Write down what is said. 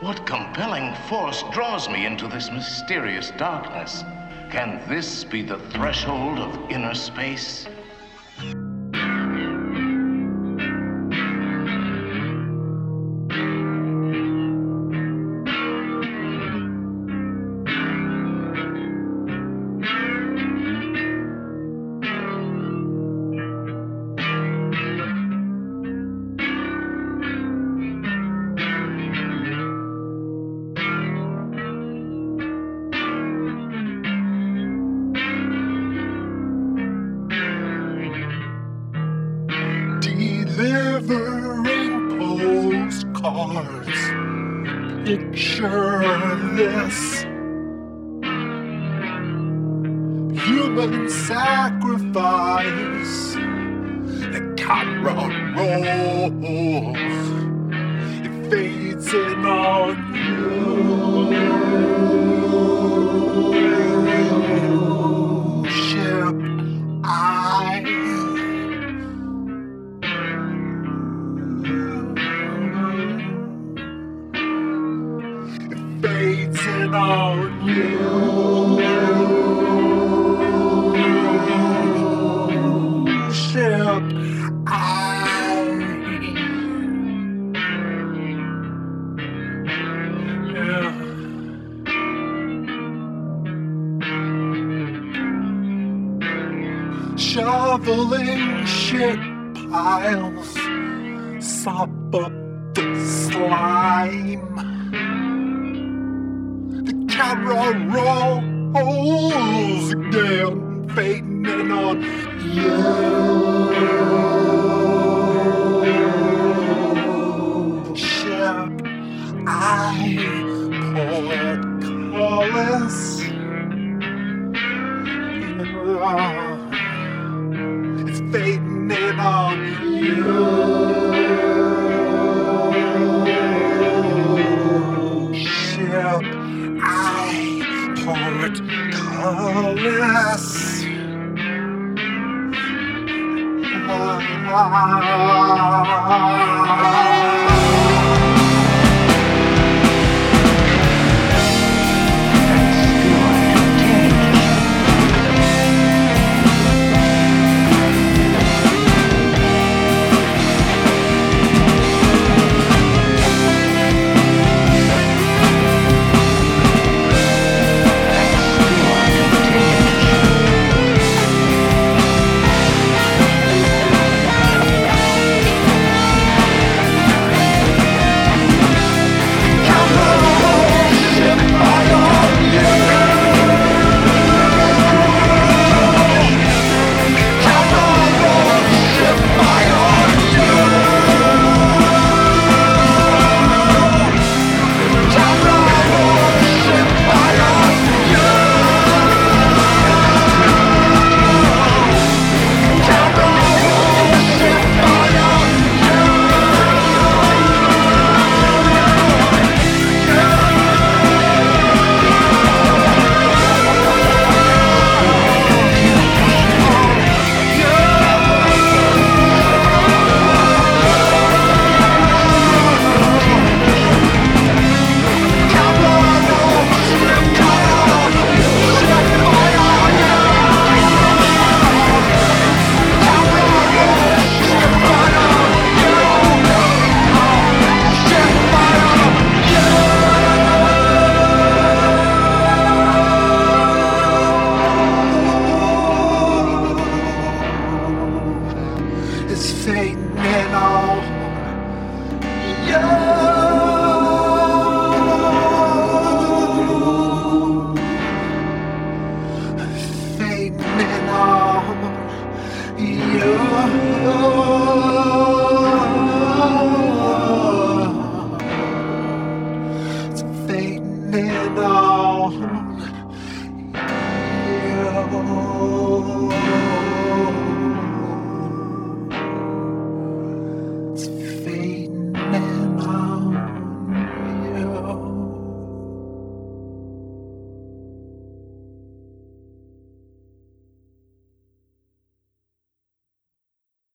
What compelling force draws me into this mysterious darkness? Can this be the threshold of inner space? Postcards, pictureless. Human sacrifice, the camera rolls, it fades in on you. Fades in on. Ship Eye. Yeah. Shoveling shit piles, sop up the slime camera rolls again, fading in on you. Ship Eye portcullis. It's formed colors. Ah. It's fate and all.